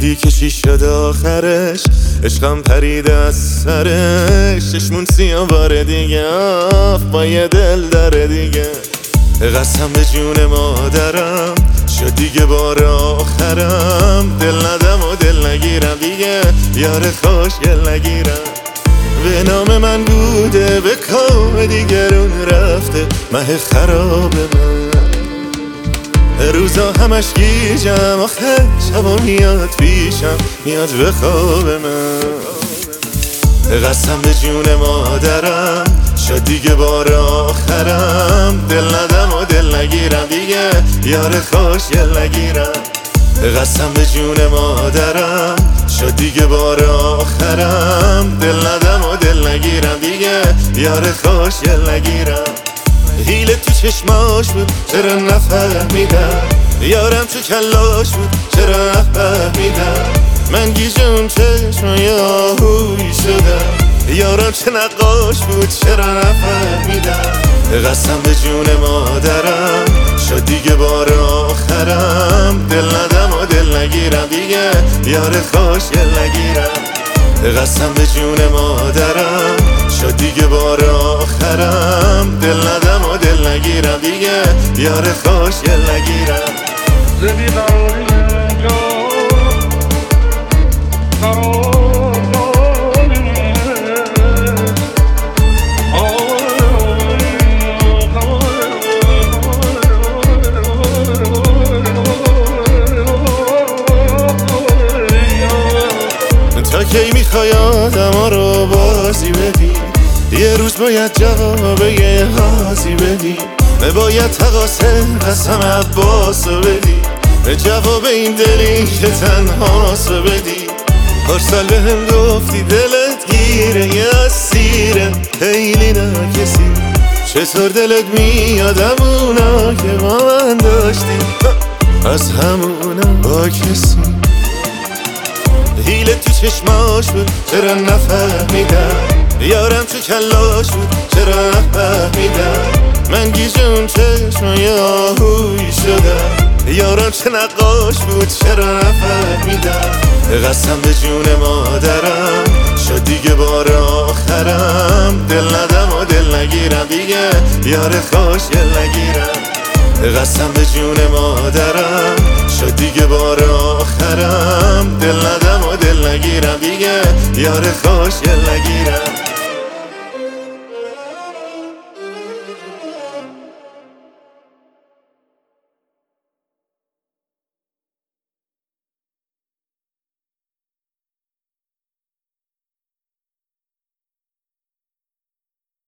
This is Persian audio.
چی شد آخرش؟ عشقم پرید از سرش. چشمون سیاه بار دیگه. آف با یه دل داره دیگه. قسم به جون مادرم. شد دیگه بار آخرم. دل ندم و دل نگیرم دیگه. یار خوش گل نگیرم. به نام من بوده به کام دیگرون رفته. مه خراب من. روزا همش گیجم آخه شبا میاد پیشم میاد به خواب من. قسم به جون مادرم شد دیگه بار آخرم. دل ندم و دل نگیرم دیگه یار خوش گل نگیرم. قسم به جون مادرم شد دیگه بار آخرم. دل ندم و دل نگیرم دیگه یار خوش گل نگیرم. هیله تو چشماش بود. چرا نفهمیدم؟ یارم تو کلاش بود. چرا نفهمیدم؟ من گیجم چشم یاهوی شدم. یارم چه نقاش بود. چرا نفهمیدم؟ قسم به جون مادرم. شد دیگه بار آخرم. دل ندم و دل نگیرم دیگه. یار خوش گل نگیرم. قسم به جون مادرم. شد دیگه بار آخرم. یار خوش گل نگیرم زدی قراری تا کی می‌خوای آدم رو بازی بدی؟ یه روز باید جواب یه حاضی بدی. باید تقاسه قسم عباس بدی. جواب این دلی که تنهاس رو بدی. سال به هم گفتی دلت گیره یه اسیره. خیلی کسی چطور دلت میادم اونا که با من داشتی. از همونا با کسی. هیله تو چشماش بود چرا نفهمیدم؟ یارم تو کلاش بود چرا نفهمیدم؟ من گیجم چشم یاهوی شدم. یارم چه نقاش بود چرا نفهمیدم. قسم به جون مادرم شد دیگه بار آخرم. دل ندم و دل نگیرم دیگه یار خوش گل نگیرم. قسم به جون مادرم شد دیگه بار آخرم. دل ندم و دل نگیرم دیگه یار خوش گل نگیرم.